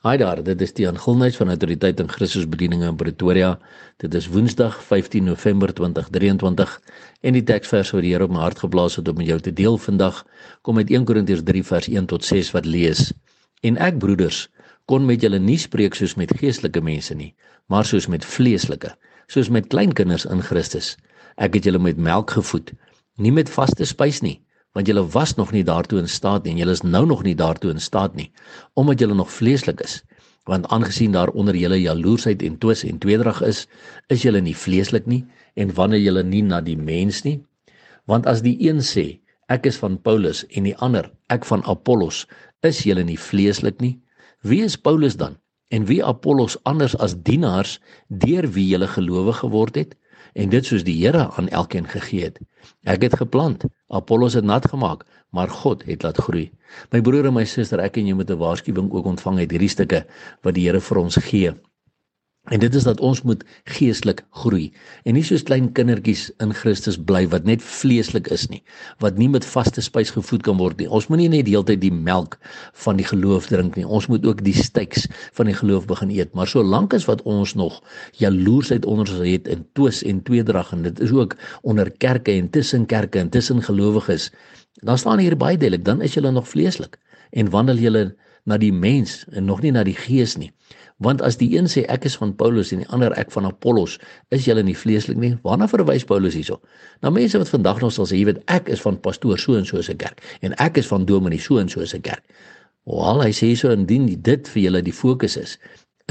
Haai daar, dit is die aangulnheid van autoriteit in Christus bedieninge in Pretoria. Dit is Woensdag 15 November 2023 en die teksvers wat die Here op my hart geblaas het om met jou te deel vandag kom uit 1 Korintiërs 3 vers 1 tot 6 wat lees: En ek broeders kon met julle nie spreek soos met geestelike mense nie, maar soos met vleeslike, soos met kleinkinders in Christus. Ek het julle met melk gevoed, nie met vaste spys nie want julle was nog nie daartoe in staat nie en julle is nou nog nie daartoe in staat nie omdat julle nog vleeslik is. Want aangesien daar onder julle jaloersheid en twis en tweedrag is is julle nie vleeslik nie en wanneer julle nie na die mens nie. Want as die een sê ek is van Paulus en die ander ek van Apollos is julle nie vleeslik nie. Wie is Paulus dan? En wie Apollos anders as dienaars deur wie julle gelowe geword het en dit soos die Here aan elkeen gegee het. Ek het geplant, Apollos het nat gemaak, maar God het laat groei. My broer en my suster, ek en jy moet 'n waarskuwing ook ontvang uit hierdie stukke wat die Here vir ons gee. En dit is dat ons moet geestelik groei en nie soos klein kindertjies in Christus bly wat net vleeslik is nie, wat nie met vaste spys gevoed kan word nie. Ons moenie net die hele tyd die melk van die geloof drink nie. Ons moet ook die steaks van die geloof begin eet. Maar solank as wat ons nog jaloersheid onder ons het in twis en tweedrag en dit is ook onder kerke en tussen kerke en tussen gelowiges, dan staan hier baie duidelik, dan is jy nog vleeslik en wandel jy na die mens en nog nie na die gees nie. Want as die een sê ek is van Paulus en die ander ek van Apollos, is julle nie vleeslik nie. Waarna verwys Paulus hierso? Na mense wat vandag nog sal sê, jy weet, ek is van pastoor so en so se kerk en ek is van dominee so en so se kerk. Wel, hy sê so indien dit vir julle die fokus is,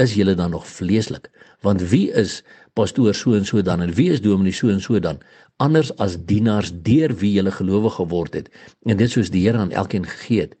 is julle dan nog vleeslik? Want wie is pastoor so en so dan en wie is dominee so en so dan? Anders as dienaars deur wie julle gelowe geword het en dit soos die Here aan elkeen gegee het.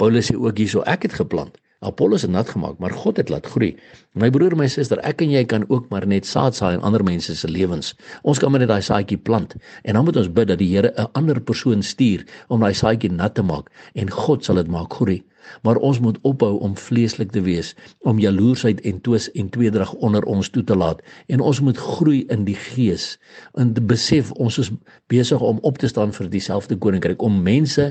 Paulus sê ook hierso ek het geplant Apollos het nat gemaak, maar God het laat groei. My broer en my suster, ek en jy kan ook maar net saad saai in ander mense se lewens. Ons kan maar net daai saadjie plant en dan moet ons bid dat die Here 'n ander persoon stuur om daai saadjie nat te maak en God sal dit maak groei. Maar ons moet ophou om vleeslik te wees, om jaloersheid en twis en tweedrag onder ons toe te laat en ons moet groei in die gees. En besef ons is besig om op te staan vir dieselfde koninkryk om mense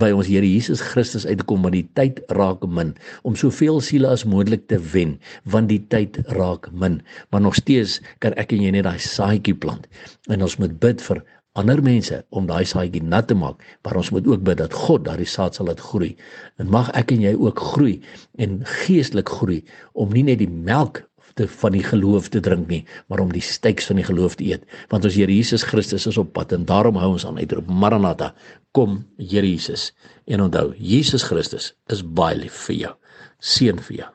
by ons Here Jesus Christus uit te kom want die tyd raak min om soveel siele as moontlik te wen want die tyd raak min. Maar nog steeds kan ek en jy net daai saadjie plant en ons moet bid vir ander mense om daai saadjie nat te maak, maar ons moet ook bid dat God daardie saad sal laat groei. En mag ek en jy ook groei en geestelik groei om nie net die melk te van die geloof te drink nie, maar om die steaks van die geloof te eet, want ons Here Jesus Christus is op pad en daarom hou ons aan uitroep Maranatha, kom Here Jesus. En onthou, Jesus Christus is baie lief vir jou. Seën vir jou.